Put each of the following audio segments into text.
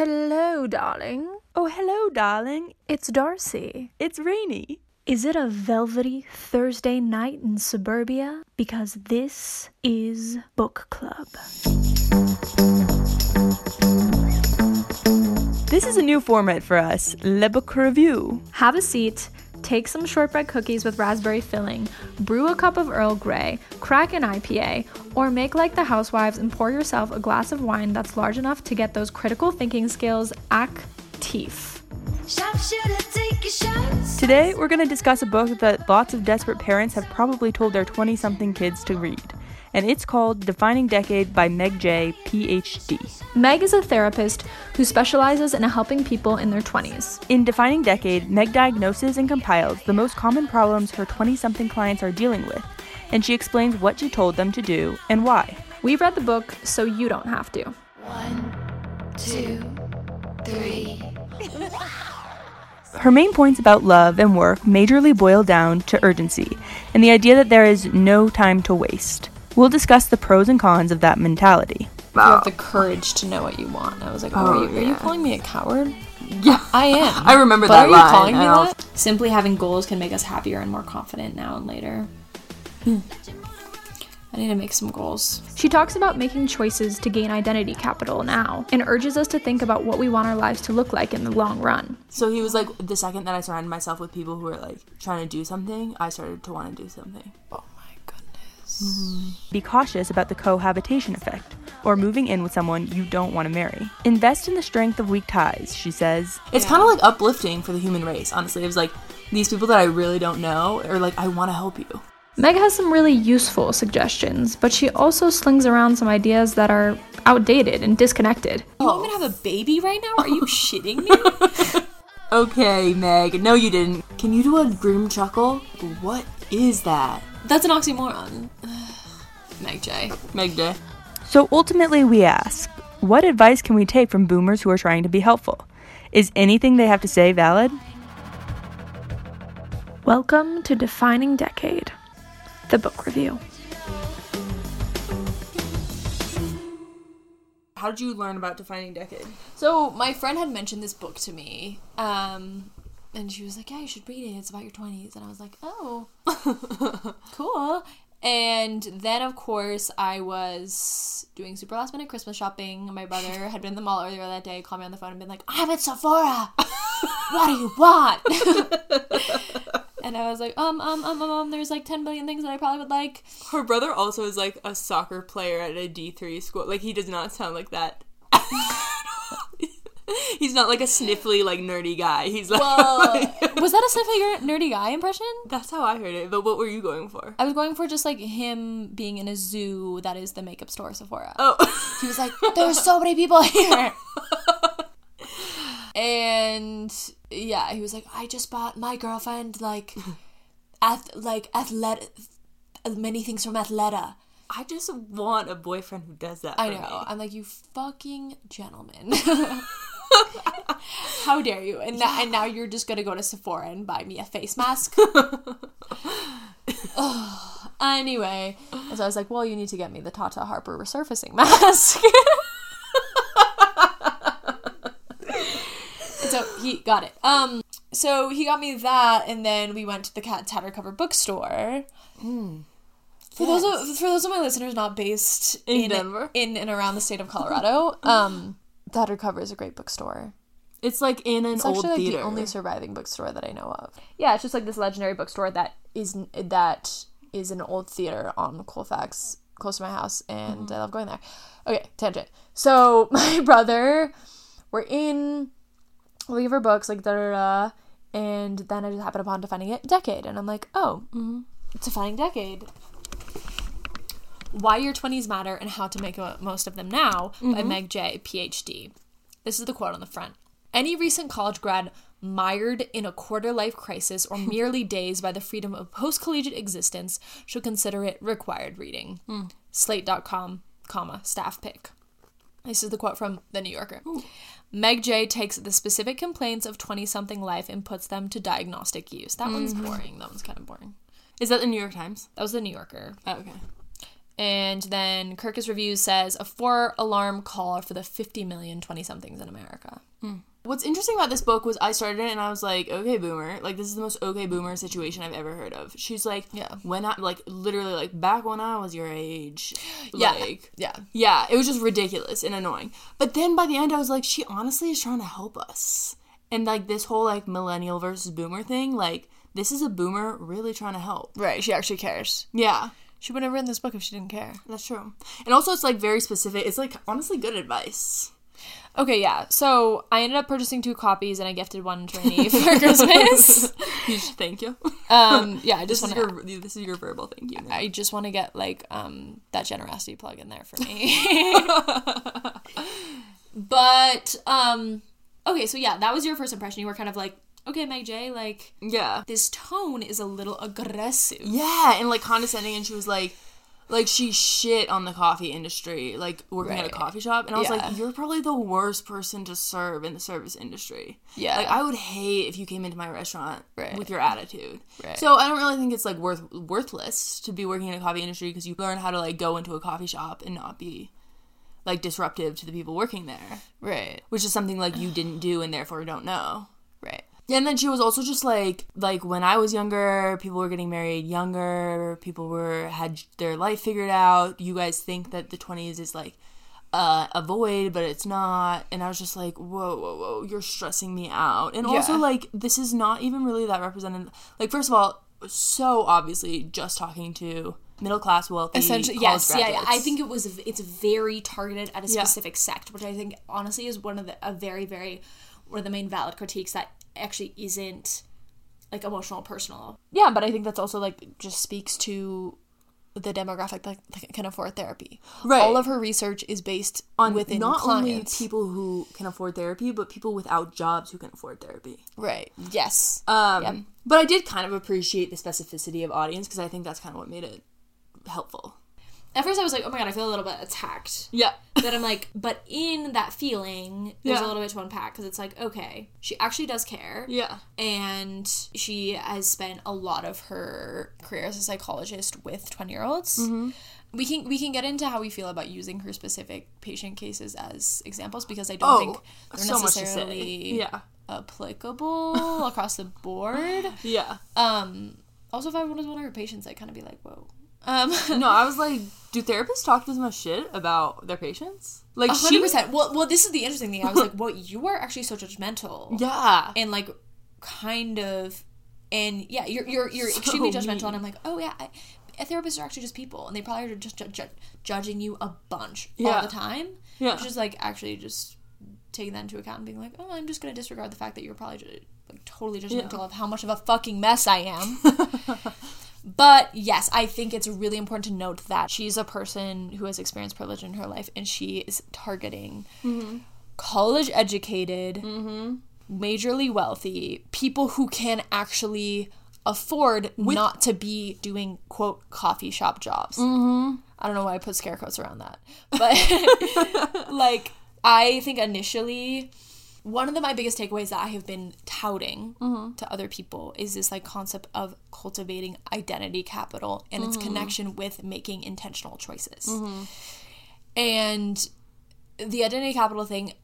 hello, darling. Oh, hello, darling. It's Darcy. It's Rainy. Is it a velvety Thursday night in suburbia? Because this is Book Club. This is a new format for us Le Book Review. Have a seat, take some shortbread cookies with raspberry filling, brew a cup of Earl Grey, crack an IPA, or make like the housewives and pour yourself a glass of wine that's large enough to get those critical thinking skills active. Today, we're going to discuss a book that lots of desperate parents have probably told their 20 something kids to read. And it's called Defining Decade by Meg Jay, PhD. Meg is a therapist who specializes in helping people in their 20s. In Defining Decade, Meg diagnoses and compiles the most common problems her 20 something clients are dealing with, and she explains what she told them to do and why. We read the book so you don't have to. One, two, three. Her main points about love and work majorly boil down to urgency and the idea that there is no time to waste. We'll discuss the pros and cons of that mentality. You have the courage to know what you want. I was like, oh, are, you, are you calling me a coward? Yeah. I am. I remember but that are you line. calling me that? Simply having goals can make us happier and more confident now and later. Hmm. I need to make some goals. She talks about making choices to gain identity capital now and urges us to think about what we want our lives to look like in the long run. So he was like, the second that I surrounded myself with people who were like trying to do something, I started to want to do something. Oh my goodness. Be cautious about the cohabitation effect, or moving in with someone you don't want to marry. Invest in the strength of weak ties, she says. It's kind of like uplifting for the human race, honestly. It was like, these people that I really don't know are like, I want to help you. Meg has some really useful suggestions, but she also slings around some ideas that are outdated and disconnected. You want me to have a baby right now? Are you shitting me? Okay, Meg. No, you didn't. Can you do a grim chuckle? What is that? That's an oxymoron. Meg Jay. Meg Day. So ultimately, we ask what advice can we take from boomers who are trying to be helpful? Is anything they have to say valid? Welcome to Defining Decade, the book review. How did you learn about defining decade? So my friend had mentioned this book to me, um, and she was like, "Yeah, you should read it. It's about your 20s." And I was like, "Oh, cool." And then, of course, I was doing super last minute Christmas shopping. My brother had been in the mall earlier that day, called me on the phone, and been like, "I'm at Sephora. what do you want?" and I was like, "Um, um, um, um, um. There's like 10 billion things that I probably would like." Her brother also is like a soccer player at a D3 school. Like, he does not sound like that. He's not like a sniffly, like nerdy guy. He's like, Well, was that a sniffly nerdy guy impression? that's how I heard it. But what were you going for? I was going for just like him being in a zoo that is the makeup store Sephora. Oh, He was like, there "There's so many people here," and yeah, he was like, "I just bought my girlfriend like, ath- like athlete, many things from Athleta." I just want a boyfriend who does that. I know. Me. I'm like, you fucking gentleman. How dare you? And, na- and now you're just gonna go to Sephora and buy me a face mask. Anyway, so I was like, well, you need to get me the Tata Harper resurfacing mask. So he got it. Um, so he got me that, and then we went to the Cat Tattered Cover bookstore. For those of for those of my listeners not based In in Denver? in and around the state of Colorado, um, Tattered Cover is a great bookstore. It's like in an It's old actually like theater. the only surviving bookstore that I know of. Yeah, it's just like this legendary bookstore that is that is an old theater on Colfax, close to my house, and mm-hmm. I love going there. Okay, tangent. So my brother, we're in looking for books like da da da, and then I just happened upon defining it decade, and I'm like, oh, it's defining decade. Why Your 20s Matter and How to Make Most of Them Now by mm-hmm. Meg Jay, PhD. This is the quote on the front. Any recent college grad mired in a quarter life crisis or merely dazed by the freedom of post collegiate existence should consider it required reading. Hmm. Slate.com, comma, staff pick. This is the quote from The New Yorker. Meg Jay takes the specific complaints of 20 something life and puts them to diagnostic use. That one's mm-hmm. boring. That one's kind of boring. Is that the New York Times? That was The New Yorker. Oh, okay. And then Kirkus Reviews says a four alarm call for the 50 million 20 somethings in America. Hmm. What's interesting about this book was I started it and I was like, okay, boomer. Like, this is the most okay boomer situation I've ever heard of. She's like, Yeah. when I, like, literally, like, back when I was your age. Yeah. Like, Yeah. yeah, it was just ridiculous and annoying. But then by the end, I was like, she honestly is trying to help us. And, like, this whole, like, millennial versus boomer thing, like, this is a boomer really trying to help. Right. She actually cares. Yeah. She wouldn't have written this book if she didn't care. That's true. And also, it's, like, very specific. It's, like, honestly good advice. Okay, yeah. So I ended up purchasing two copies and I gifted one to Rainy for Christmas. You should thank you. Um, yeah, I just is want to. your this is your verbal thank you. I just want to get like um that generosity plug in there for me. but um okay, so yeah, that was your first impression. You were kind of like, okay, Meg Jay, like yeah. this tone is a little aggressive. Yeah, and like condescending, and she was like, like she shit on the coffee industry, like working at a coffee shop, and I was Yeah. like, you're probably the worst person to serve in the service industry. Yeah. like I would hate if you came into my restaurant Right. with your attitude. Right. So I don't really think it's like worth worthless to be working in a coffee industry because you learn how to like go into a coffee shop and not be like disruptive to the people working there, Right. which is something like you didn't do and therefore don't know. Right. Yeah, and then she was also just like like when I was younger, people were getting married younger, people were had their life figured out. You guys think that the 20s is like uh a void, but it's not. And I was just like, "Whoa, whoa, whoa, you're stressing me out." And also like this is not even really that represented. Like first of all, so obviously just talking to middle class wealthy Essentially, yes, yeah, yeah. I think it was it's very targeted at a Yeah. specific sect, which I think honestly is one of the a very very one of the main valid critiques that actually isn't like emotional or personal. Yeah, but I think that's also like just speaks to the demographic that, that can afford therapy. Right. All of her research is based on within not only people who can afford therapy, but people without jobs who can afford therapy. right. Yes. Um, Yep. But I did kind of appreciate the specificity of audience because I think that's kind of what made it helpful. At first, I was like, "Oh my god, I feel a little bit attacked." Yeah. then I'm like, but in that feeling, there's Yeah. a little bit to unpack because it's like, okay, she actually does care. Yeah. and she has spent a lot of her career as a psychologist with 20 year olds Mm-hmm. we can we can get into how we feel about using her specific patient cases as examples because i don't think they're Oh, so much to say. necessarily Yeah. applicable across the board Yeah. um also if i was one of her patients i'd kind of be like whoa um No, I was like, do therapists talk this much shit about their patients? Like, she. hundred percent. Well, well, this is the interesting thing. I was like, "Well, you are actually so judgmental." Yeah. and like kind of and yeah you're you're, you're So extremely judgmental mean. and i'm like oh yeah I, therapists are actually just people and they probably are just ju- ju- judging you a bunch all the time Yeah. which is like actually just taking that into account and being like oh i'm just gonna disregard the fact that you're probably ju- like totally judgmental of how much of a fucking mess i am but yes i think it's really important to note that she's a person who has experienced privilege in her life and she is targeting college educated majorly wealthy people who can actually afford not to be doing quote coffee shop jobs. Mm-hmm. I don't know why I put scare quotes around that, but like I think initially one of the, my biggest takeaways that I have been touting mm-hmm. to other people is this like concept of cultivating identity capital and its mm-hmm. connection with making intentional choices. Mm-hmm. And the identity capital thing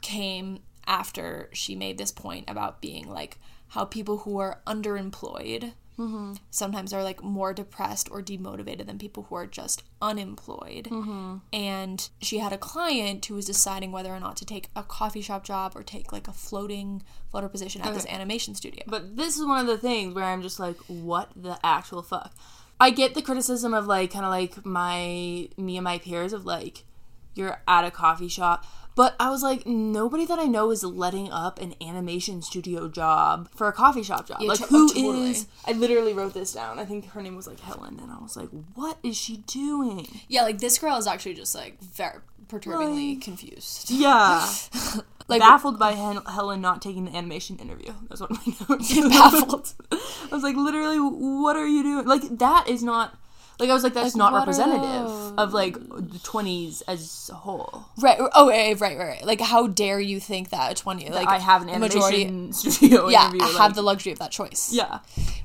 came after she made this point about being like how people who are underemployed Mm-hmm. sometimes are like more depressed or demotivated than people who are just unemployed. Mm-hmm. And she had a client who was deciding whether or not to take a coffee shop job or take like a floating floater position at this animation studio. But this is one of the things where I'm just like, what the actual fuck? I get the criticism of like, kind of like my, me and my peers of like, you're at a coffee shop. But I was like, nobody that I know is letting up an animation studio job for a coffee shop job. like, to- who oh, is? totally. I literally wrote this down. I think her name was like Helen, and I was like, what is she doing? yeah, like this girl is actually just like very perturbingly confused. Yeah. Like baffled by Hen- Helen not taking the animation interview. That's what my notes. Baffled. I was like, literally, what are you doing? Like that is not Like I was like, that's Like, not representative of like the twenties as a whole. Right. Oh, right, right, right, right. Like, how dare you think that a twenty? Like, I have an animation studio Yeah, interview. have the luxury of that choice. yeah.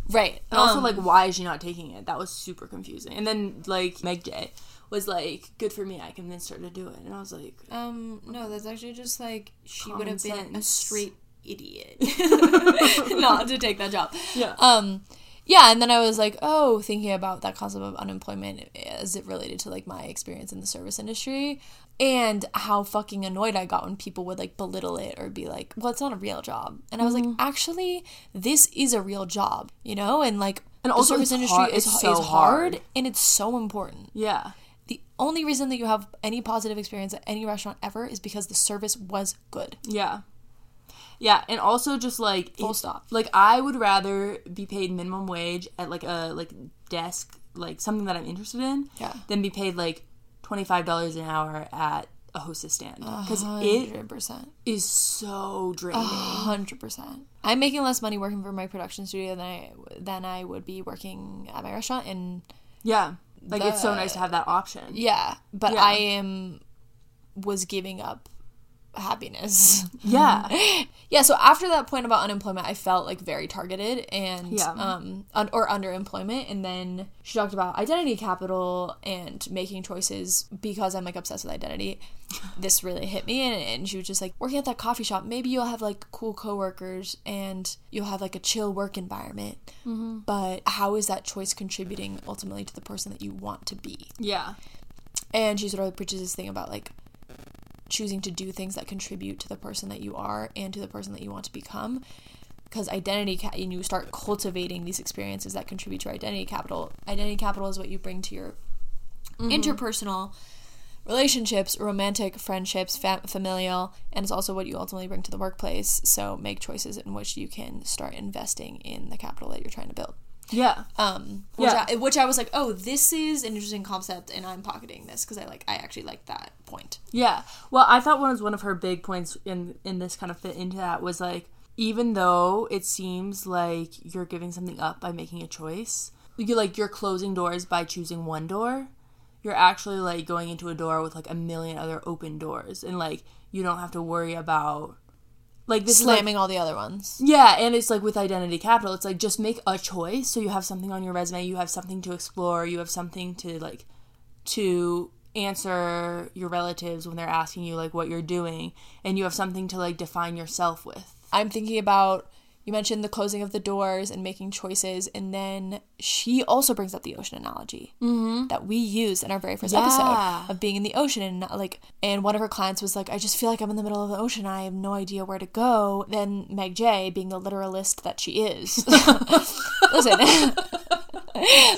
Right. And also, Um, like, why is she not taking it? That was super confusing. And then, like, Meg Jay was like, "Good for me, I convinced her to do it." And I was like, Um, no, that's actually just like she would have been a straight idiot not to take that job. Yeah. Um, yeah, and then I was like, oh, thinking about that concept of unemployment as it related to like my experience in the service industry and how fucking annoyed I got when people would like belittle it or be like, well, it's not a real job. And I was like, mm-hmm. actually, this is a real job, you know? And like, And the service industry hard- is, so is hard hard. and it's so important "Yeah, the only reason that you have any positive experience at any restaurant ever is because the service was good. yeah, yeah." And also, just like Full stop. Like, I would rather be paid minimum wage at like a like desk, like something that I'm interested in, Yeah. than be paid like twenty five dollars an hour at a hostess stand because it Hundred percent. is so draining. Hundred percent. I'm making less money working for my production studio than I than I would be working at my restaurant, and Yeah, like it's so nice to have that option. yeah, but Yeah. I am was giving up happiness. Yeah. yeah, so after that point about unemployment, I felt like very targeted and Yeah. um un- or underemployment and then she talked about identity capital and making choices because I'm like obsessed with identity. This really hit me and, and she was just like working at that coffee shop, maybe you'll have like cool coworkers and you'll have like a chill work environment. But how is that choice contributing ultimately to the person that you want to be? Yeah. and she sort of preaches this thing about like choosing to do things that contribute to the person that you are and to the person that you want to become. Because identity ca- and you start cultivating these experiences that contribute to your identity capital identity capital is what you bring to your mm-hmm. interpersonal relationships romantic friendships fam- familial and it's also what you ultimately bring to the workplace. So make choices in which you can start investing in the capital that you're trying to build Yeah. um which, Yeah. I, which I was like oh this is an interesting concept and i'm pocketing this because i like i actually like that point Yeah. Well, I thought one was one of her big points in in this kind of fit into that was like even though it seems like you're giving something up by making a choice, you like you're closing doors by choosing one door. You're actually like going into a door with like a million other open doors and like you don't have to worry about like this is like slamming all the other ones Yeah, and it's like with identity capital, it's like just make a choice so you have something on your resume, you have something to explore, you have something to like to answer your relatives when they're asking you like what you're doing and you have something to like define yourself with. i'm thinking about you mentioned the closing of the doors and making choices and then she also brings up the ocean analogy mm-hmm. that we used in our very first Yeah. episode of being in the ocean and like and one of her clients was like i just feel like i'm in the middle of the ocean. I have no idea where to go. Then meg jay being the literalist that she is. Listen.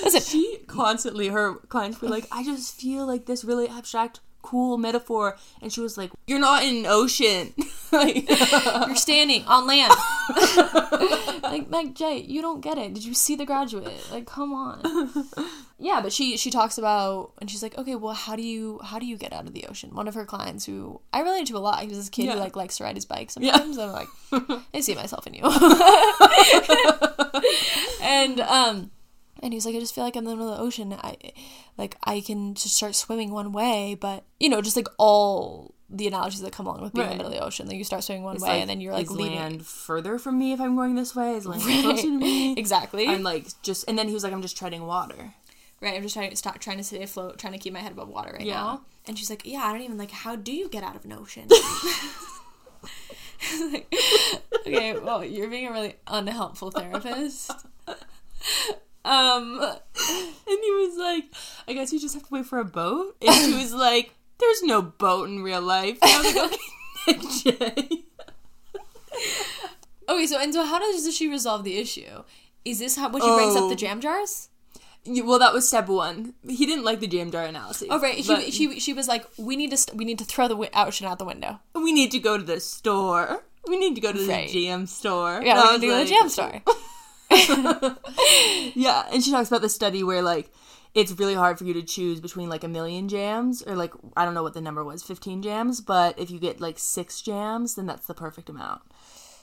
Listen. She constantly her clients were like, I just feel like this really abstract cool metaphor and she was like, You're not in an ocean. like You're standing on land. like Meg Jay, you don't get it. Did you see the graduate? Like, come on. Yeah, but she she talks about and she's like, okay, well, how do you how do you get out of the ocean? One of her clients who I related to a lot. He was this kid Yeah. who like likes to ride his bike sometimes. I'm like, I see myself in you. and um and he's like, I just feel like I'm in the middle of the ocean. I like I can just start swimming one way, but you know, just like all the analogies that come along with being in the middle of the ocean. Like you start swimming one It's way, and then you're like is leaving. land further from me if I'm going this way? Is land closer to me? Exactly. I'm like just and then he was like, I'm just treading water. right. I'm just trying to stop trying to stay afloat, trying to keep my head above water right Yeah. now. And she's like, Yeah, I don't even like. How do you get out of an ocean? Like, okay, well, you're being a really unhelpful therapist. Um, And he was like, I guess you just have to wait for a boat. And she was like, There's no boat in real life. And I was like, Okay, Jay. okay, so and so, how does she resolve the issue? Is this how when she brings up Oh. the jam jars? Yeah, Well, that was step one. He didn't like the jam jar analysis. Oh right, but she she she was like, we need to st- we need to throw the wi- ocean out the window. we need to go to the store. We need to go to the Right. jam store. Yeah, And I we need to go to the like- jam store. Yeah, and she talks about the study where like it's really hard for you to choose between like a million jams or like I don't know what the number was, 15 jams, but if you get like 6 jams, then that's the perfect amount.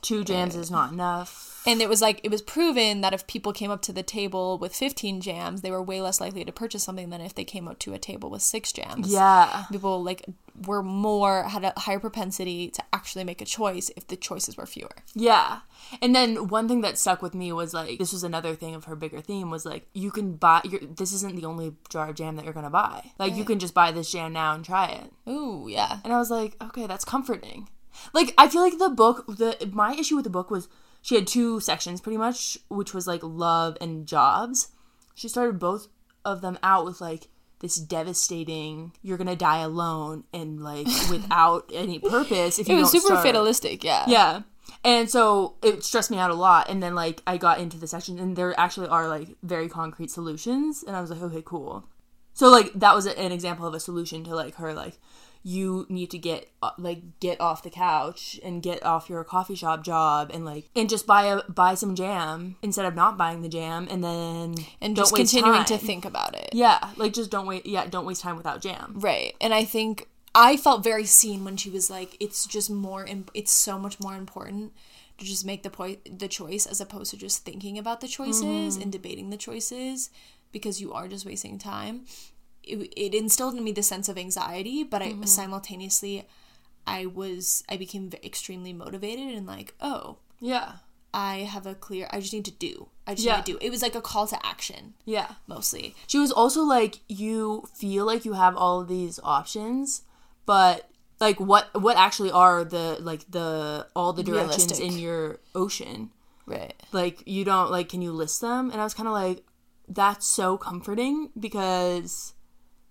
Two jams is not enough. And it was like it was proven that if people came up to the table with 15 jams, they were way less likely to purchase something than if they came up to a table with six jams. Yeah. People like were more had a higher propensity to actually make a choice if the choices were fewer. Yeah. And then one thing that stuck with me was like this was another thing of her bigger theme was like you can buy you're, this isn't the only jar of jam that you're gonna buy. Like you can just buy this jam now and try it. Ooh, yeah. And I was like, okay, that's comforting. Like I feel like the book the my issue with the book was she had two sections pretty much, which was like love and jobs. She started both of them out with like this devastating you're gonna die alone and like without any purpose if you It was don't super start. fatalistic, yeah. Yeah. And so it stressed me out a lot. And then like I got into the section and there actually are like very concrete solutions. And I was like, okay, cool. So like that was an example of a solution to like her like you need to get uh, like get off the couch and get off your coffee shop job and like and just buy a buy some jam instead of not buying the jam and then And just continuing to think about it. yeah like just don't wait yeah don't waste time without jam Right. And I think I felt very seen when she was like, it's just more, imp- it's so much more important to just make the point, the choice as opposed to just thinking about the choices and debating the choices because you are just wasting time. It, it instilled in me the sense of anxiety, but I mm-hmm. simultaneously, I was, I became extremely motivated and like, oh, yeah I have a clear, I just need to do. I just Yeah. need to do. It was like a call to action yeah mostly. She was also like, you feel like you have all of these options, but like what what actually are the like the all the directions Realistic. in your ocean? Right. Like you don't like can you list them? And I was kind of like that's so comforting because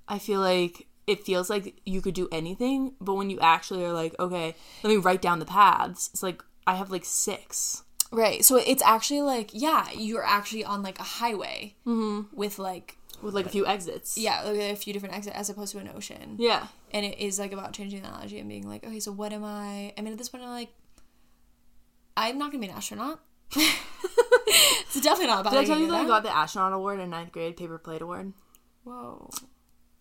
I feel like it feels like you could do anything, but when you actually are like, okay, let me write down the paths. It's like I have like six. Right. So it's actually like, yeah, you're actually on like a highway mm-hmm. with like, With like a few exits. yeah, like a few different exits as opposed to an ocean. Yeah. And it is like about changing the analogy and being like, okay, so what am I? I mean, at this point, I'm like, I'm not gonna be an astronaut. it's definitely not about Did I tell you any that I got the astronaut award in ninth grade, paper plate award? Whoa.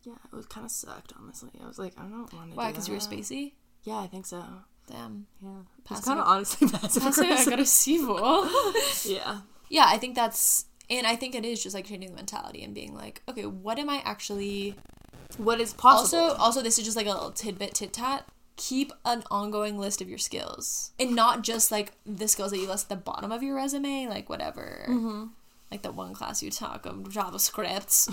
Yeah, it was kind of sucked, honestly. I was like, I don't want to. Do. Why? Because you were spacey? Yeah, I think so. Damn. Yeah, it's kind of honestly passive I aggressive. got a Sivo. Yeah, yeah, I think that's, and I think it is just like changing the mentality and being like, okay, what am I actually what is possible? Also, also, this is just like a little tidbit, tit tat. Keep an ongoing list of your skills, and not just like the skills that you list at the bottom of your resume, like whatever, Mm-hmm. Like the one class you talk of JavaScript,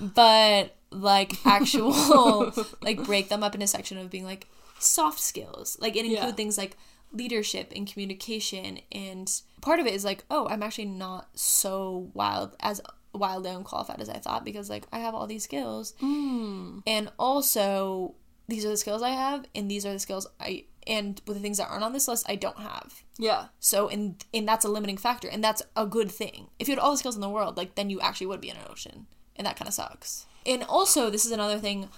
but like actual, like break them up into a section of being like soft skills, like it include Yeah. things like leadership and communication, and part of it is like, oh, I'm actually not so wild as wildly unqualified as I thought because like I have all these skills. Hmm. And also these are the skills I have and these are the skills I and with the things that aren't on this list I don't have. yeah, So and and that's a limiting factor and that's a good thing. If you had all the skills in the world, like then you actually would be in an ocean. And that kind of sucks. And also this is another thing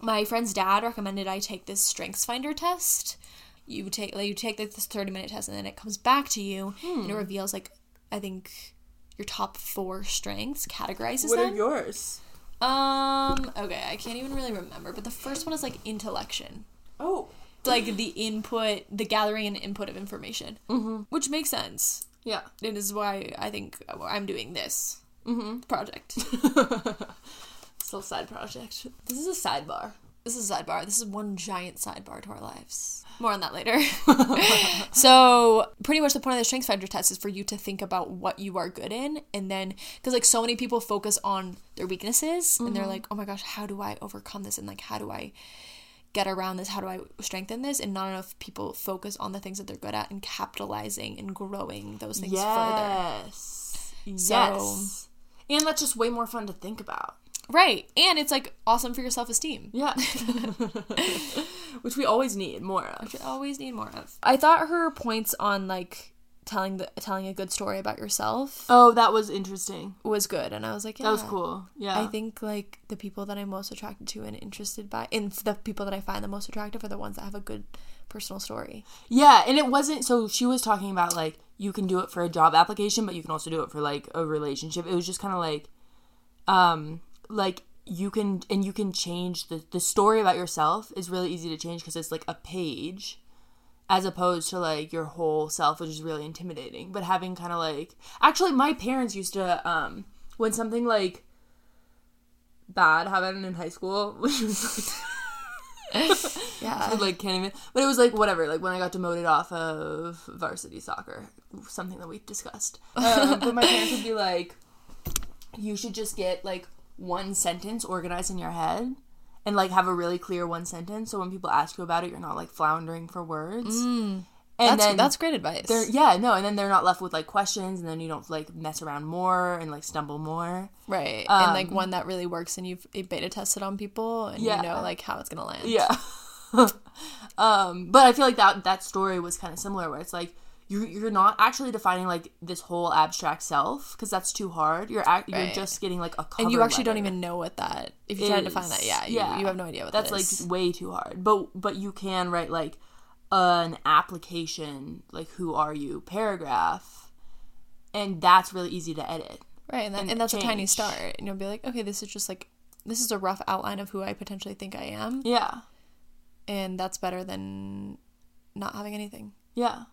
my friend's dad recommended I take this strengths finder test. You take like, you take like, this 30 minute test and then it comes back to you and it reveals like I think your top 4 strengths categorizes what them. are yours? Um. Okay, I can't even really remember, but the first one is like intellection, Oh, like the input, the gathering and input of information, mm-hmm. which makes sense. yeah. And this is why I think I'm doing this project. Still side project. This is a sidebar. This is a sidebar. This is one giant sidebar to our lives. More on that later. so, pretty much the point of the strengths finder test is for you to think about what you are good in, and then because like so many people focus on their weaknesses, and they're like, "Oh my gosh, how do I overcome this?" and like, "How do I get around this? How do I strengthen this?" And not enough people focus on the things that they're good at and capitalizing and growing those things further. Yes. yes. And that's just way more fun to think about. Right, and it's like awesome for your self esteem. Yeah. Which we always need more of. which I always need more of. I thought her points on like telling the telling a good story about yourself Oh, that was interesting. was good, and I was like, yeah, That was cool. Yeah. I think like the people that I'm most attracted to and interested by, and the people that I find the most attractive are the ones that have a good personal story. Yeah, and it wasn't so she was talking about like you can do it for a job application, but you can also do it for like a relationship. It was just kind of like um like you can and you can change the the story about yourself is really easy to change because it's like a page as opposed to like your whole self, which is really intimidating. But having kind of like, actually, my parents used to, um, when something like bad happened in high school, which was like, Yeah. I, like can't even, but it was like whatever. Like when I got demoted off of varsity soccer, something that we discussed. Um, but my parents would be like, you should just get like one sentence organized in your head and like have a really clear one sentence so when people ask you about it you're not like floundering for words and That's then that's great advice. yeah no and then they're not left with like questions and then you don't like mess around more and like stumble more Right. and like Um, one that really works and you've beta tested on people and Yeah. you know like how it's gonna land. yeah um but i feel like that that story was kind of similar where it's like you're, you're not actually defining like this whole abstract self because that's too hard you're act- you're just getting like a And you actually don't even know what that if you try to define that. yeah, you, you have no idea what that's that like way too hard but but you can write like an application like who are you paragraph and that's really easy to edit right, and, that, and and that's a tiny change. start. And you'll be like, okay, this is just like this is a rough outline of who I potentially think I am, yeah and that's better than not having anything. yeah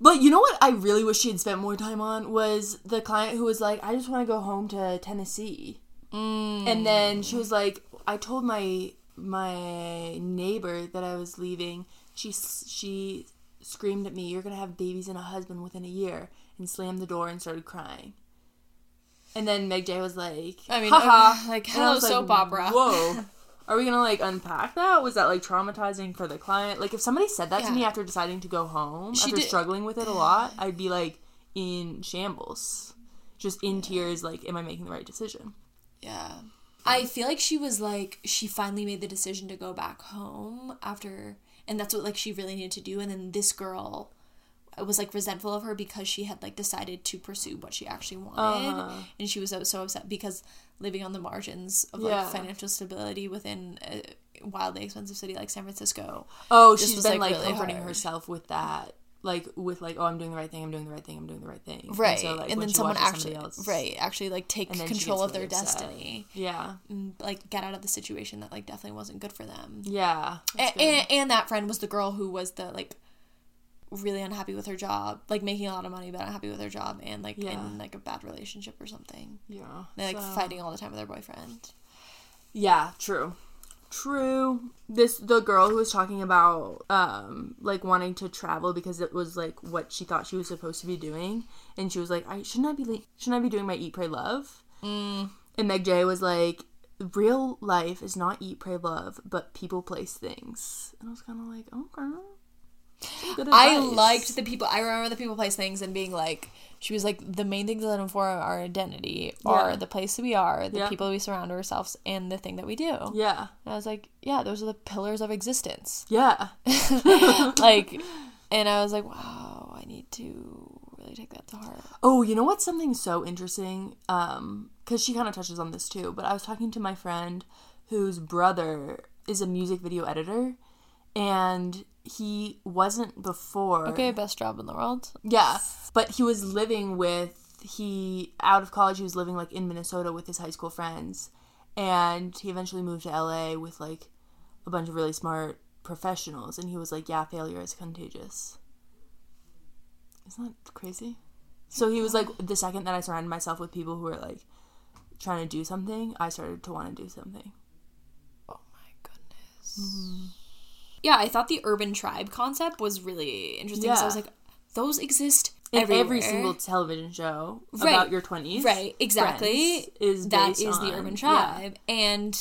but you know what i really wish she had spent more time on was the client who was like i just want to go home to tennessee. Mm. And then she was like i told my my neighbor that i was leaving she she screamed at me you're gonna have babies and a husband within a year and slammed the door and started crying. And then meg jay was like I mean, haha okay, like, hello, like, soap opera. whoa are we gonna like unpack that? Was that like traumatizing for the client? Like if somebody said that to me after deciding to go home She after did- struggling with it a lot i'd be like in shambles. Just in tears like am i making the right decision? Yeah. I feel like she was like she finally made the decision to go back home after and that's what like she really needed to do and then this girl was like resentful of her because she had like decided to pursue what she actually wanted Uh-huh. and she was so, so upset because living on the margins of like Yeah. financial stability within a wildly expensive city like San Francisco. Oh This she's was, been like, like, really comforting hard. herself with that like with like oh i'm doing the right thing i'm doing the right thing i'm doing the right thing. Right and, so, like, and then someone actually else- right actually like take And then she control of their upset. destiny yeah. and like get out of the situation that like definitely wasn't good for them. Yeah. And, and, and that friend was the girl who was the like really unhappy with her job like making a lot of money but unhappy with her job and like Yeah. in like a bad relationship or something yeah they're like so- fighting all the time with their boyfriend Yeah, true. True. This the girl who was talking about um like wanting to travel because it was like what she thought she was supposed to be doing and she was like I shouldn't I be le- shouldn't I be doing my eat pray love? Mm. And Meg Jay was like real life is not eat pray love but people place things. And I was kind of like, okay. I liked the people i remember the people place things and being like she was like the main things that inform our identity are Yeah. the place that we are the Yeah. people we surround ourselves and the thing that we do Yeah. and i was like yeah those are the pillars of existence Yeah. like and i was like wow i need to really take that to heart Oh, you know what's something so interesting? Um, because she kind of touches on this too. But I was talking to my friend whose brother is a music video editor, and he wasn't before. okay best job in the world Yeah, but he was living with he out of college. He was living like in Minnesota with his high school friends, and he eventually moved to LA with like a bunch of really smart professionals. And he was like, "Yeah, failure is contagious." Isn't that crazy? So he was like, the second that I surrounded myself with people who were like trying to do something, I started to want to do something. Oh my goodness. Mm-hmm. Yeah, I thought the urban tribe concept was really interesting. So I was like, those exist In everywhere. every single television show Right. about your twenties, right, exactly. Friends is that is the on- urban yeah. tribe, and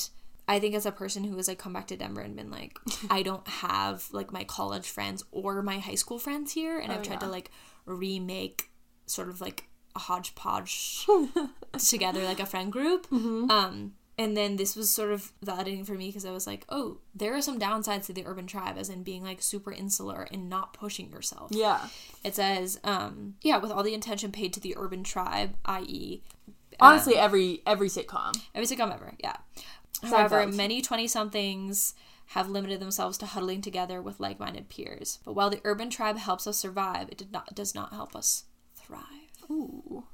I think as a person who has like come back to Denver and been like, I don't have like my college friends or my high school friends here, and I've tried to Oh, like remake sort of like a hodgepodge together like a friend group. Mm-hmm. Um, and then this was sort of validating for me because I was like, oh, there are some downsides to the urban tribe, as in being like super insular and not pushing yourself. Yeah. It says, um, yeah, with all the attention paid to the urban tribe, i.e., Honestly, every every sitcom. every sitcom ever, yeah. However, many 20 somethings have limited themselves to huddling together with like minded peers. But while the urban tribe helps us survive, it did not, does not help us thrive. Ooh.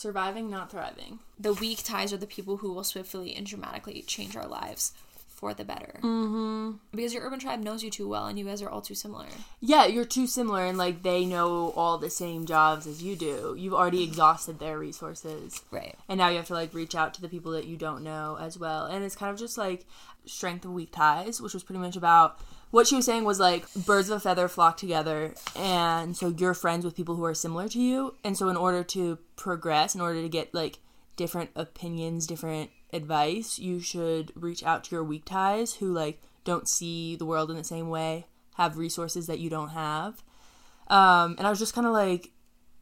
Surviving, not thriving. The weak ties are the people who will swiftly and dramatically change our lives for the better. Mm-hmm. Because your urban tribe knows you too well, and you guys are all too similar. Yeah, you're too similar, and like they know all the same jobs as you do. You've already exhausted their resources. Right. and now you have to like reach out to the people that you don't know as well and it's kind of just like strength of weak ties which was pretty much about what she was saying was like birds of a feather flock together and so you're friends with people who are similar to you. And so in order to progress in order to get like different opinions different advice you should reach out to your weak ties who like don't see the world in the same way have resources that you don't have. Um and i was just kind of like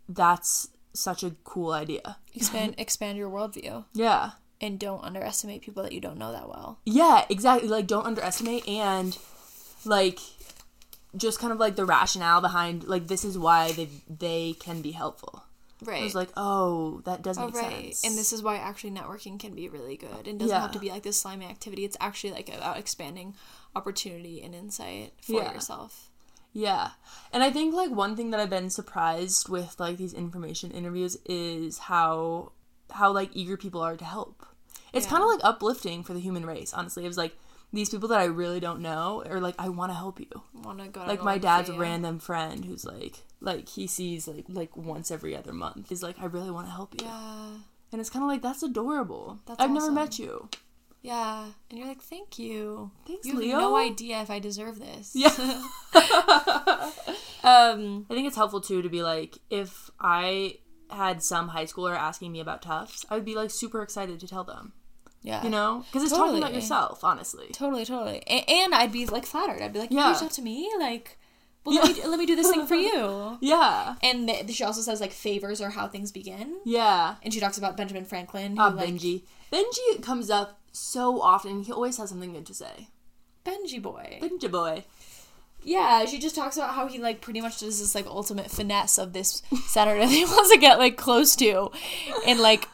that's such a cool idea. Expand expand your worldview, yeah and don't underestimate people that you don't know that well. Yeah, exactly. Like, don't underestimate and like just kind of like the rationale behind like this is why they they can be helpful. Right. I was like, oh, that does Oh, make right. sense. And this is why actually networking can be really good and doesn't Yeah. have to be like this slimy activity. It's actually like about expanding opportunity and insight for Yeah. yourself. Yeah. And I think like one thing that I've been surprised with like these information interviews is how how like eager people are to help. It's Yeah. kind of like uplifting for the human race, honestly. It was like these people that I really don't know are like I want to help you. Want to go Like my dad's random friend who's like like he sees like like once every other month. He's like I really want to help you. Yeah. And it's kind of like that's adorable. That's I've never met you. Yeah. And you're like, thank you. Thanks, you have Leo. no idea if I deserve this. Yeah. Um. I think it's helpful too to be like, if I had some high schooler asking me about Tufts, I would be like super excited to tell them. Yeah. You know, because it's talking about yourself, honestly. Totally, totally. A- and I'd be like flattered. I'd be like, you Yeah. reached out to me? Like, well, let, me, let me do this thing for you. Yeah, And th- she also says, like, favors are how things begin. yeah. And she talks about Benjamin Franklin, who, Ah, like, Benji. Benji comes up so often. He always has something good to say. Benji boy. Benji boy. Yeah, she just talks about how he, like, pretty much does this, like, ultimate finesse of this senator that he wants to get, like, close to. And, like,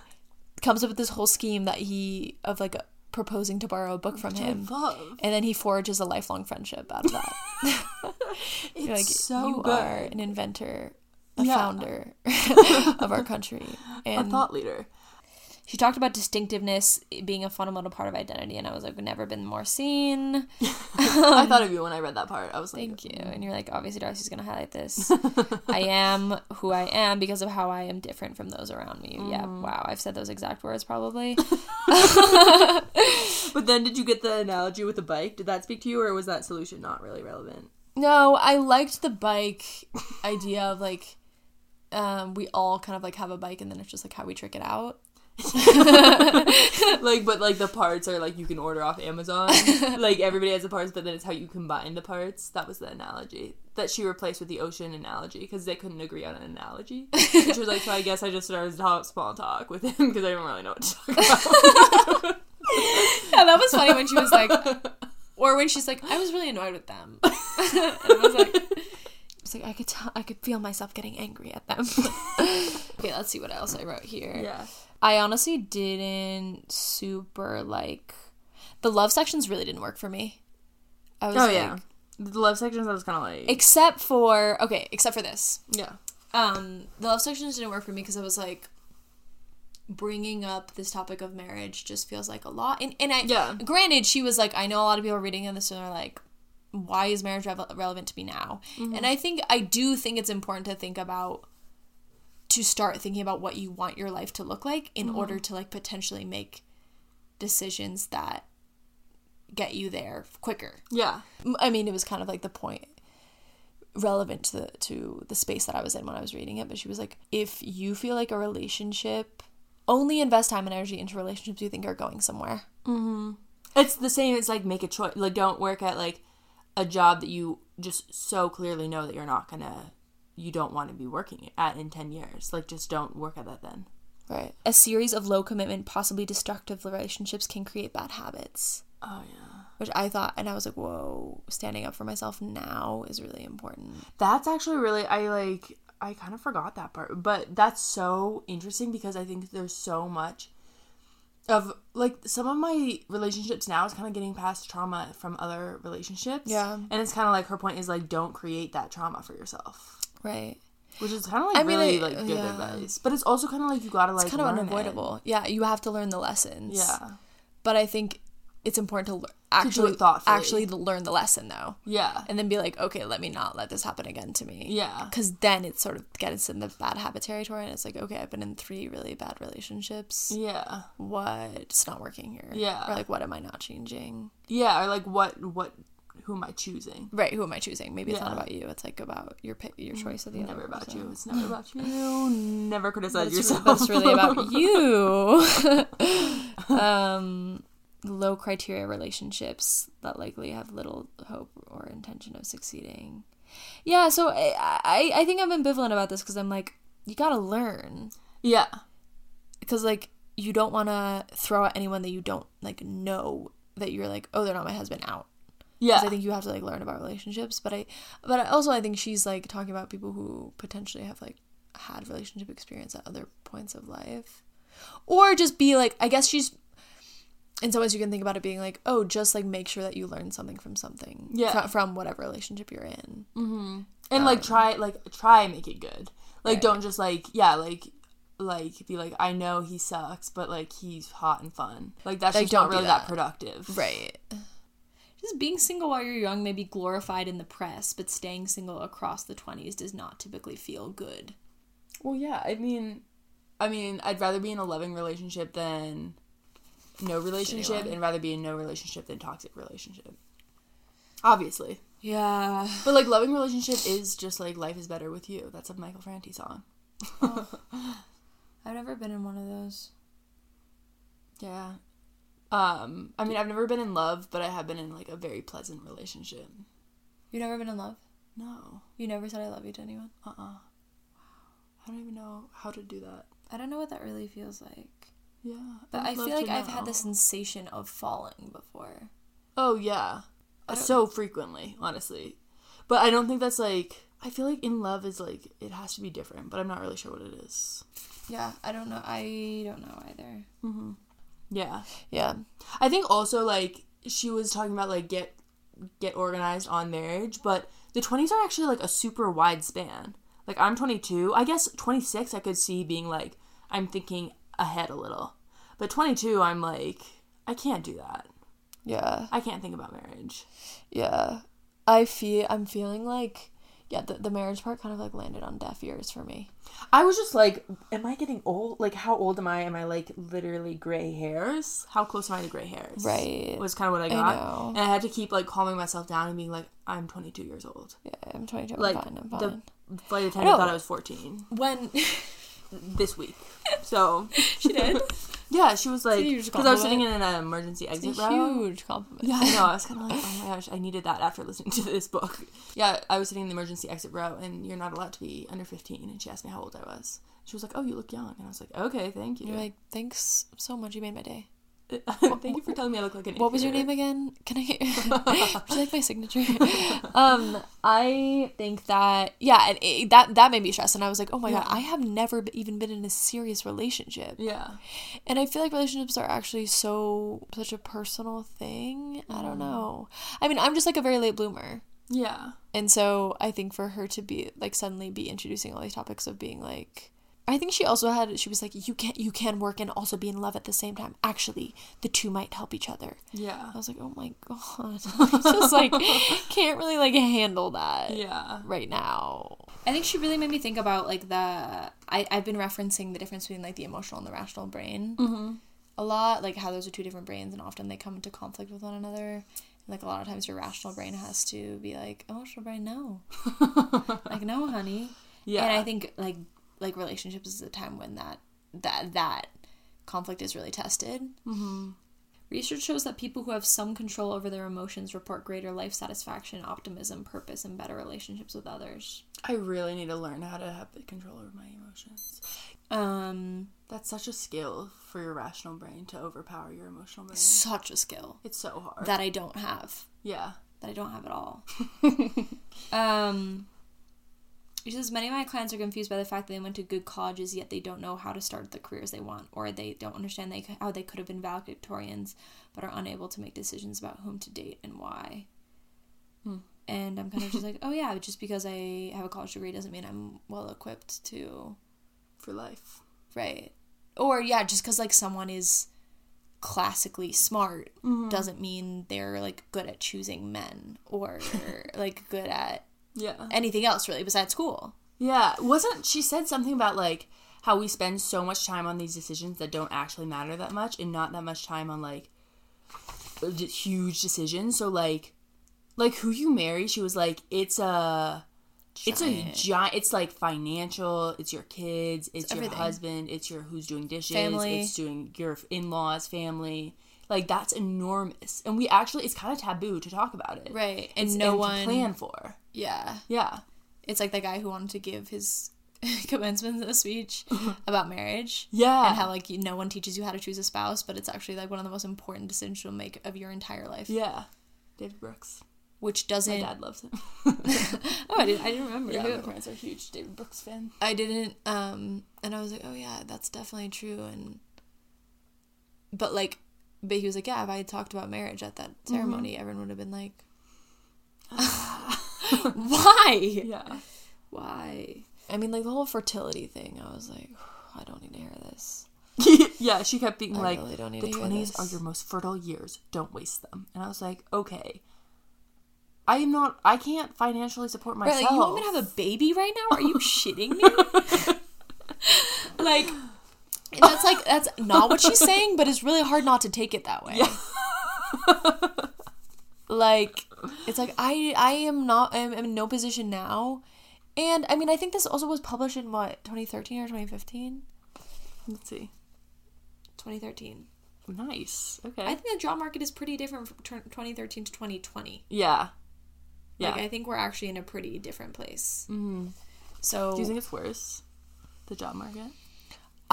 comes up with this whole scheme that he, of, like, proposing to borrow a book from him. Love. And then he forges a lifelong friendship out of that. It's like, so you good. are an inventor, a Yeah. founder of our country. A And thought leader. She talked about distinctiveness being a fundamental part of identity, and I was like, never been more seen. I thought of you when I read that part. I was like, Thank you. And you're like, obviously, Darcy's gonna highlight this. I am who I am because of how I am different from those around me. Yeah, wow, I've said those exact words probably. But then, did you get the analogy with the bike? Did that speak to you, or was that solution not really relevant? No, I liked the bike idea of like, um, we all kind of like have a bike, and then it's just like how we trick it out. like but like the parts are like you can order off amazon like everybody has the parts but then it's how you combine the parts that was the analogy that she replaced with the ocean analogy because they couldn't agree on an analogy and she was like so i guess i just started to talk small talk with him because i didn't really know what to talk about Yeah, that was funny when she was like, or when she's like, I was really annoyed with them. and I was like, I was like, I could tell, I could feel myself getting angry at them. okay, let's see what else I wrote here. yeah I honestly didn't super like the love sections. Really didn't work for me. I was oh like, yeah the love sections i was kind of like except for okay, except for this. yeah Um, the love sections didn't work for me because I was like, bringing up this topic of marriage just feels like a lot. And and I Yeah. granted, she was like, I know a lot of people are reading this and they're like, why is marriage rev- relevant to me now? And I think I do think it's important to think about to start thinking about what you want your life to look like in mm-hmm. order to like potentially make decisions that get you there quicker. yeah I mean, it was kind of like the point relevant to the to the space that I was in when I was reading it. But she was like, if you feel like a relationship, only invest time and energy into relationships you think are going somewhere. Mm-hmm. it's the same it's like make a choice like don't work at like a job that you just so clearly know that you're not gonna you don't want to be working at in 10 years like just don't work at that then Right. A series of low commitment, possibly destructive relationships can create bad habits. oh yeah Which I thought, and I was like, whoa, standing up for myself now is really important. That's actually really I like I kind of forgot that part, but that's so interesting because I think there's so much of like some of my relationships now is kind of getting past trauma from other relationships. Yeah. And it's kind of like her point is like don't create that trauma for yourself. Right. Which is kind of like I mean, really I- like good yeah. advice. But it's also kind of like you got to like It's kind of learn it. unavoidable. Yeah, you have to learn the lessons. Yeah. But I think it's important to actually thoughtfully. actually learn the lesson though, Yeah. and then be like, okay, let me not let this happen again to me. Yeah. because then it sort of gets in the bad habit territory, and it's like, okay, I've been in three really bad relationships. Yeah. What's not working here? Yeah. or like, what am I not changing? Yeah. Or like what what who am I choosing? Right, who am I choosing? Maybe it's not about you. It's like about your your choice of the Never other Never about person. you. It's never about you. Never criticize That's, yourself. that's really about you. um, low criteria relationships that likely have little hope or intention of succeeding. Yeah, so I I, I think I'm ambivalent about this because I'm like, you gotta learn yeah. because like you don't want to throw at anyone that you don't like know that you're like, oh, they're not my husband out. Yeah. I think you have to like learn about relationships, but I, but I also I think she's like talking about people who potentially have like had relationship experience at other points of life, or just be like I guess she's. In some ways, you can think about it being like, oh, just like make sure that you learn something from something, Yeah. fro- from whatever relationship you're in. Mm-hmm. and like um, try like try and make it good like Right. don't just like yeah like like be like i know he sucks but like he's hot and fun like that's Like, just don't not really that. that. productive Right. Just being single while you're young may be glorified in the press, but staying single across the 20s does not typically feel good. well yeah i mean i mean i'd rather be in a loving relationship than no relationship and rather be in no relationship than toxic relationship. Obviously. Yeah. but like loving relationship is just like life is better with you. That's a michael franti song. Oh. I've never been in one of those. yeah um i mean i've never been in love but i have been in like a very pleasant relationship You've never been in love? no You never said I love you to anyone? Uh-uh. Wow. I don't even know how to do that. I don't know what that really feels like. Yeah. But I feel like I've had the sensation of falling before. Oh yeah. So frequently, honestly. But I don't think that's like I feel like in love is like it has to be different, but I'm not really sure what it is. Yeah, I don't know. I don't know either. Yeah. Yeah. I think also like she was talking about like get get organized on marriage, but the 20s are actually like a super wide span. Like I'm 22. I guess 26 I could see being like I'm thinking ahead a little. But 22 I'm like I can't do that. Yeah. I can't think about marriage. Yeah. I feel I'm feeling like yeah, the, the marriage part kind of like landed on deaf ears for me. I was just like, am I getting old? Like, how old am I? Am I like literally gray hairs? How close am I to gray hairs? Right. Was kind of what I got. know. And I had to keep like calming myself down and being like, I'm 22 years old. Yeah, I'm 22. I'm Like, fine. I'm the fine. flight attendant know. thought I was 14 When this week. So, she did, yeah, she was like, because I was sitting in an emergency it's exit a row. huge compliment. Yeah, I know. I was kind of like, oh my gosh, I needed that after listening to this book. Yeah, I was sitting in the emergency exit row, and you're not allowed to be under 15. And she asked me how old I was. She was like, oh, you look young. And I was like, okay, thank you. You're like, thanks so much. You made my day. Thank you for telling me I look like an What was your name again? Can I Would you like my signature? um, I think that yeah, and it, that that made me stressed, and I was like, oh my god, I have never even been in a serious relationship, Yeah. and I feel like relationships are actually so such a personal thing. I don't know. I mean, I'm just like a very late bloomer. Yeah. And so I think for her to be like suddenly be introducing all these topics of being like I think she also had she was like you can you can work and also be in love at the same time. Actually, the two might help each other. Yeah. I was like, "Oh my god." I just like can't really like handle that Yeah. right now. I think she really made me think about like the I I've been referencing the difference between like the emotional and the rational brain. Mm-hmm. A lot like how those are two different brains and often they come into conflict with one another. Like a lot of times your rational brain has to be like emotional brain no. like no honey. Yeah. And I think like like relationships is a time when that that that conflict is really tested. Mm-hmm. Research shows that people who have some control over their emotions report greater life satisfaction, optimism, purpose, and better relationships with others. I really need to learn how to have the control over my emotions. Um, That's such a skill for your rational brain to overpower your emotional brain. such a skill It's so hard. that I don't have. yeah. That I don't have at all. um, she says many of my clients are confused by the fact that they went to good colleges yet they don't know how to start the careers they want, or they don't understand they, how they could have been valedictorians but are unable to make decisions about whom to date and why. Hmm. And I'm kind of just like, oh yeah, just because I have a college degree doesn't mean I'm well equipped to For life. Right. Or yeah, just because like someone is classically smart mm-hmm. doesn't mean they're like good at choosing men or like good at Yeah. anything else really besides school. Yeah. Wasn't she said something about like how we spend so much time on these decisions that don't actually matter that much and not that much time on like uh, huge decisions. So like like who you marry, she was like it's a it's a Giant. giant it's like financial, it's your kids, it's, your everything. husband, it's your who's doing dishes, Family. it's doing your in-laws, family. Like that's enormous. And we actually it's kind of taboo to talk about it. Right. And It's- no and one plan for. Yeah. Yeah. It's like the guy who wanted to give his commencement speech about marriage. Yeah. And how like you, no one teaches you how to choose a spouse, but it's actually like one of the most important decisions you'll make of your entire life. Yeah. David Brooks. Which doesn't dad loves him. Oh, I didn't I didn't remember. Yeah, who. my parents are huge David Brooks fan. I didn't um and I was like, "Oh yeah, that's definitely true." And but like but he was like, "Yeah, if I had talked about marriage at that mm-hmm. ceremony, everyone would have been like, "Why? Yeah. Why?" I mean, like the whole fertility thing. I was like, "I don't need to hear this." yeah, she kept being I like, really don't need the to hear twenties are your most fertile years. Don't waste them. And I was like, okay. I am not. I can't financially support Right, myself. like you want me to have a baby right now? Are you shitting me? like and that's like that's not what she's saying, but it's really hard not to take it that way. like it's like I I am not I'm, I'm in no position now. And I mean I think this also was published in what, 2013 or 2015? Let's see. 2013. Nice. Okay. I think the job market is pretty different from tw- 2013 to 2020. yeah. Yeah. Like I think we're actually in a pretty different place. Mm-hmm. So Do you think it's worse? The job market.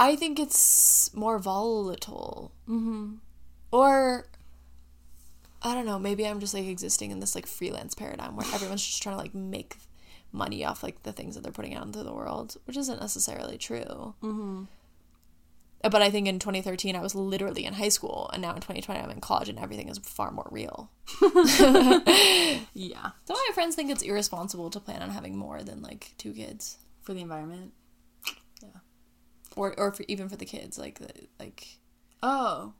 I think it's more volatile. Mm-hmm. Or I don't know. Maybe I'm just like existing in this like freelance paradigm where everyone's just trying to like make money off like the things that they're putting out into the world, which isn't necessarily true. Mm-hmm. But I think in 2013 I was literally in high school, and now in 2020 I'm in college, and everything is far more real. Yeah. So my friends think it's irresponsible to plan on having more than like two kids, For the environment. Or or for, even for the kids, like the, like Oh.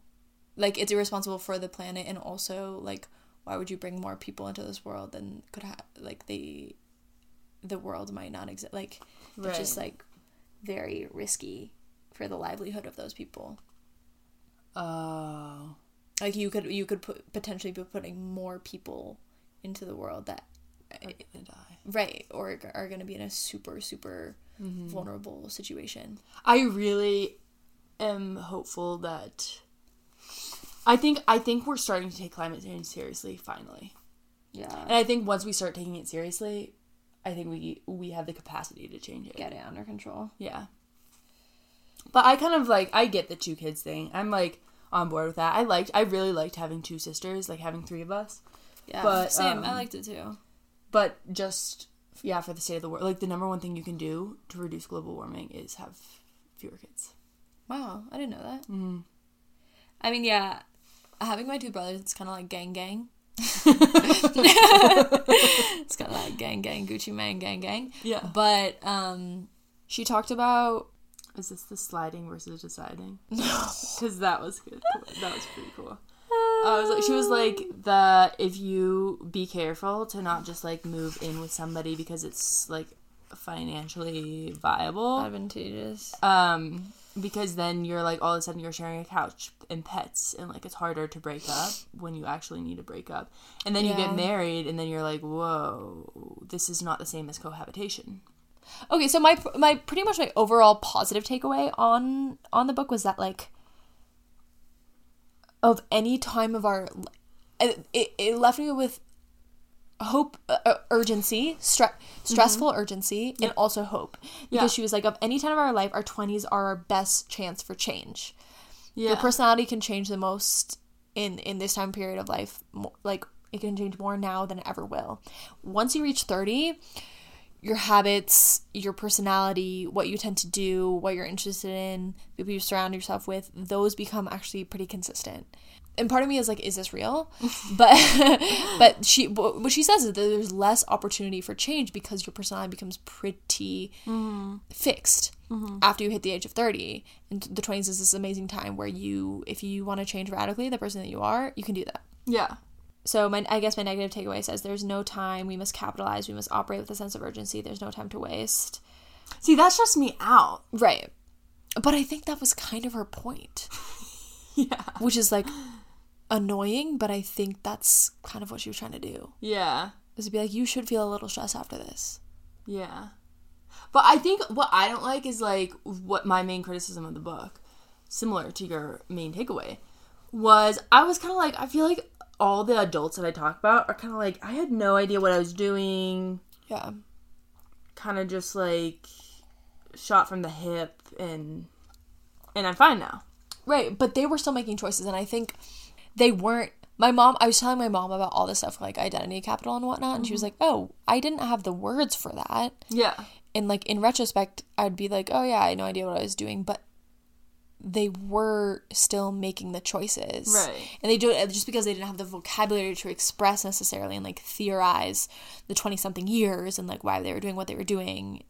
like it's irresponsible for the planet and also like why would you bring more people into this world than could have like they the world might not exist like it's just like very risky for the livelihood of those people Oh. like you could you could put, potentially be putting more people into the world that I'm gonna die. right or are going to be in a super super vulnerable situation I really am hopeful that I think I think we're starting to take climate change seriously finally. yeah And I think once we start taking it seriously, I think we we have the capacity to change it. get it under control Yeah. But I kind of like I get the two kids thing. I'm like on board with that. I liked I really liked having two sisters, like having three of us. yeah But, same i um, liked it too But just yeah, for the state of the world, like the number one thing you can do to reduce global warming is have fewer kids. Wow, I didn't know that. Mm-hmm. I mean, yeah, having my two brothers, it's kind of like gang gang. it's kind of like gang gang, Gucci Mane, gang gang. Yeah. But um, she talked about Is this the sliding versus deciding? Because that was good. That was pretty cool. I was like, she was like the if you be careful to not just like move in with somebody because it's like financially viable. advantageous. Um, because then you're like all of a sudden you're sharing a couch and pets and like it's harder to break up when you actually need to break up. And then you get married and then you're like, whoa, this is not the same as cohabitation. Okay, so my my pretty much my overall positive takeaway on on the book was that like of any time of our it, it, it left me with hope uh, uh, urgency stre- stressful urgency and also hope. Because Yeah. she was like of any time of our life our 20s are our best chance for change. Yeah. your personality can change the most in in this time period of life like it can change more now than it ever will. Once you reach 30 your habits your personality what you tend to do what you're interested in people you surround yourself with those become actually pretty consistent. And part of me is like, is this real? But but she what she says is that there's less opportunity for change because your personality becomes pretty mm-hmm. fixed mm-hmm. after you hit the age of 30 and the 20s is this amazing time where you if you want to change radically the person that you are you can do that. Yeah. So my i guess my negative takeaway says there's no time we must capitalize we must operate with a sense of urgency there's no time to waste See, that stressed me out. right but i think that was kind of her point Yeah. which is like annoying but i think that's kind of what she was trying to do Yeah. is to be like you should feel a little stressed after this Yeah. But I think what I don't like is like what my main criticism of the book, similar to your main takeaway, was I was kind of like, I feel like all the adults that I talk about are kind of like, I had no idea what I was doing, yeah kind of just like shot from the hip and and I'm fine now. Right, but they were still making choices, and I think they weren't. My mom, I was telling my mom about all this stuff like identity capital and whatnot, and she was mm-hmm. like, "Oh, I didn't have the words for that." Yeah. And like in retrospect, I'd be like, "Oh yeah, I had no idea what I was doing," but they were still making the choices, Right. And they do it just because they didn't have the vocabulary to express necessarily and like theorize the twenty something years and like why they were doing what they were doing.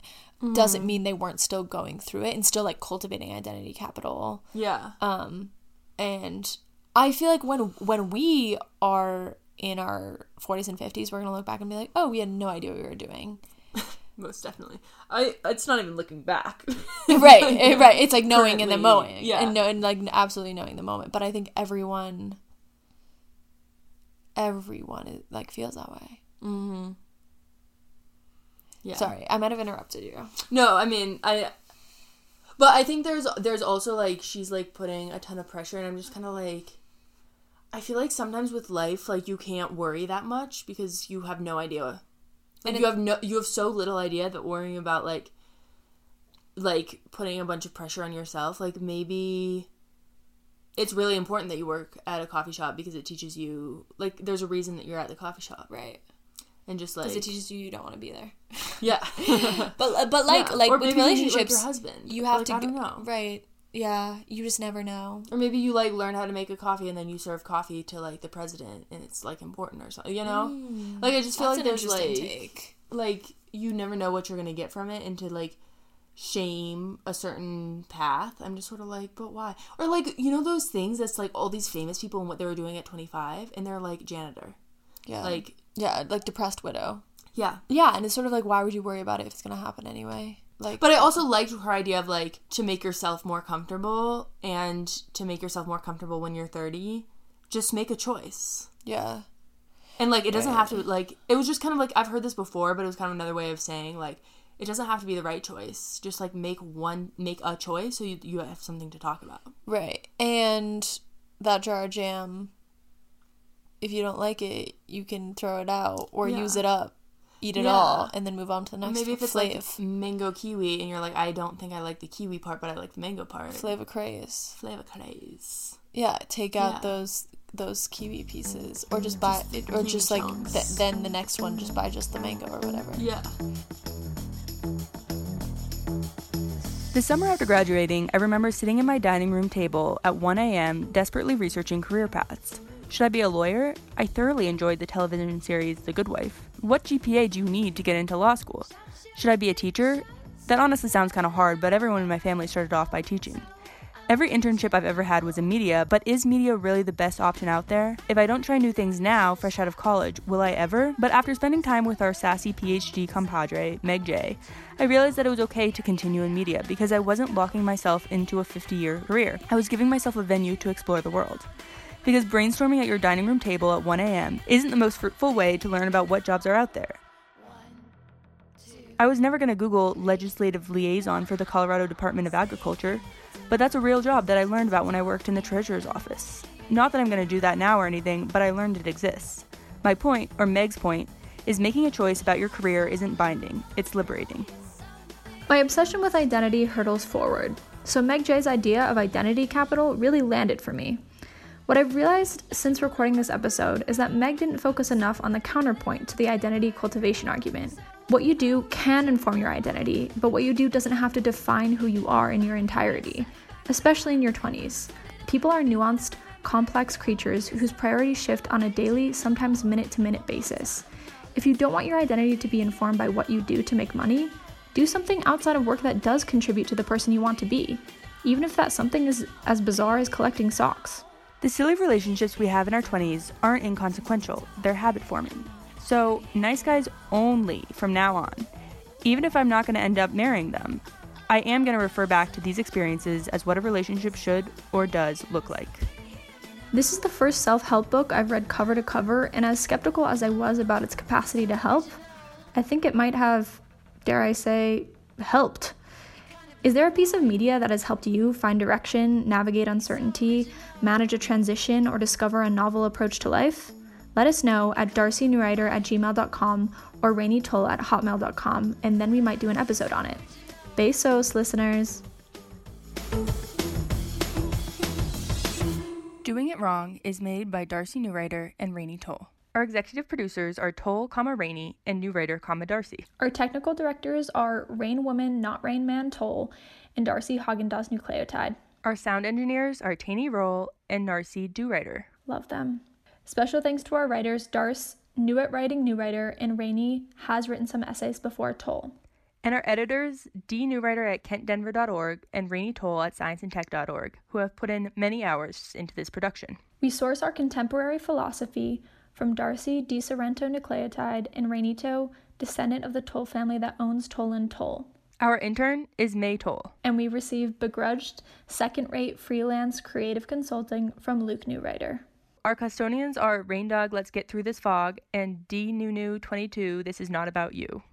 Doesn't mean they weren't still going through it and still like cultivating identity capital Yeah. um and i feel like when when we are in our 40s and 50s we're gonna look back and be like oh we had no idea what we were doing Most definitely. I it's not even looking back. right eh, right it's like knowing in the moment yeah. and, know, and like absolutely knowing the moment but i think everyone everyone is, like feels that way yeah. sorry i might have interrupted you No, I mean, I but I think there's there's also like she's like putting a ton of pressure and I'm just kind of like I feel like sometimes with life like you can't worry that much because you have no idea. Like And you have no you have so little idea that worrying about like like putting a bunch of pressure on yourself like maybe it's really important that you work at a coffee shop because it teaches you like there's a reason that you're at the coffee shop right and just like because it teaches you you don't want to be there yeah but uh, but like Yeah. like Or with you like, relationships your husband. you have Like, to I don't go- know. right yeah you just never know Or maybe you like learn how to make a coffee and then you serve coffee to like the president and it's like important or something, you know? like I just feel Mm. Like there's like take. like you never know what you're gonna get from it and to like shame a certain path. I'm just sort of like, but why? Or like you know those things that's like all these famous people and what they were doing at 25 and they're like janitor. Yeah. Like yeah, like depressed widow. yeah. Yeah, and it's sort of like why would you worry about it if it's gonna happen anyway? Like But I also um, liked her idea of like to make yourself more comfortable and to make yourself more comfortable when you're 30, just make a choice. yeah. And like it doesn't have to like it was just kind of like I've heard this before, but it was kind of another way of saying like it doesn't have to be the right choice. Just like make one make a choice so you you have something to talk about. Right. And that jar of jam if you don't like it, you can throw it out or Yeah. use it up, eat it Yeah. all, and then move on to the next Maybe if it's flav. like mango kiwi and you're like I don't think I like the kiwi part, but I like the mango part. flavor craze. Flavor craze. Yeah, take out Yeah. those those kiwi pieces or just mm, buy it or just like th- then the next one just buy just the mango or whatever. Yeah. The summer after graduating, I remember sitting at my dining room table at 1 a.m., desperately researching career paths. Should I be a lawyer? I thoroughly enjoyed the television series The Good Wife. What GPA do you need to get into law school? Should I be a teacher? That honestly sounds kind of hard, but everyone in my family started off by teaching. Every internship I've ever had was in media, but is media really the best option out there? If I don't try new things now, fresh out of college, will I ever? But after spending time with our sassy PhD compadre, Meg Jay, I realized that it was okay to continue in media because I wasn't locking myself into a 50 year career. I was giving myself a venue to explore the world. Because brainstorming at your dining room table at 1 a.m. isn't the most fruitful way to learn about what jobs are out there. I was never going to Google legislative liaison for the Colorado Department of Agriculture, but that's a real job that I learned about when I worked in the treasurer's office. Not that I'm going to do that now or anything, but I learned it exists. My point, or Meg's point, is making a choice about your career isn't binding, it's liberating. My obsession with identity hurdles forward, so Meg Jay's idea of identity capital really landed for me. What I've realized since recording this episode is that Meg didn't focus enough on the counterpoint to the identity cultivation argument. What you do can inform your identity, but what you do doesn't have to define who you are in your entirety, especially in your 20s. People are nuanced, complex creatures whose priorities shift on a daily, sometimes minute to minute basis. If you don't want your identity to be informed by what you do to make money, do something outside of work that does contribute to the person you want to be, even if that something is as bizarre as collecting socks. The silly relationships we have in our 20s aren't inconsequential, they're habit forming. So, nice guys only from now on. Even if I'm not going to end up marrying them, I am going to refer back to these experiences as what a relationship should or does look like. This is the first self help book I've read cover to cover, and as skeptical as I was about its capacity to help, I think it might have, dare I say, helped. Is there a piece of media that has helped you find direction, navigate uncertainty, manage a transition, or discover a novel approach to life? Let us know at darcynewwriter at gmail.com or rainytoll at hotmail.com, and then we might do an episode on it. Besos, listeners. Doing It Wrong is made by Darcy Newwriter and Rainey Toll. Our executive producers are Toll, comma Rainey, and New Writer, comma Darcy. Our technical directors are Rain Woman, Not Rain Man Toll, and Darcy Haagen-Dazs Nucleotide. Our sound engineers are Taney Roll and Narcy Dewriter. Love them. Special thanks to our writers, Darce, new at writing new writer, and Rainey has written some essays before Toll. And our editors, D. Newwriter at kentdenver.org and Rainey Toll at scienceandtech.org, who have put in many hours into this production. We source our contemporary philosophy from Darcy Di Sorrento Nucleotide and Rainito, descendant of the Toll family that owns Toll and Toll. Our intern is May Toll. And we receive begrudged, second rate freelance creative consulting from Luke Newwriter. Our custodians are Raindog Let's Get Through This Fog and D Nunu 22 This Is Not About You.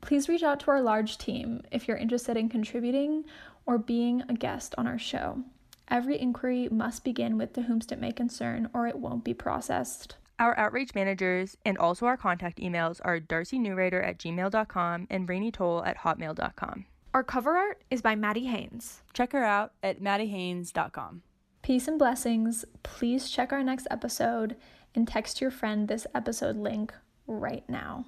Please reach out to our large team if you're interested in contributing or being a guest on our show. Every inquiry must begin with the whomst it may concern or it won't be processed. Our outreach managers and also our contact emails are darcynewwriter at gmail.com and rainytoll at hotmail.com. Our cover art is by Maddie Haynes. Check her out at maddiehaines.com. Peace and blessings. Please check our next episode and text your friend this episode link right now.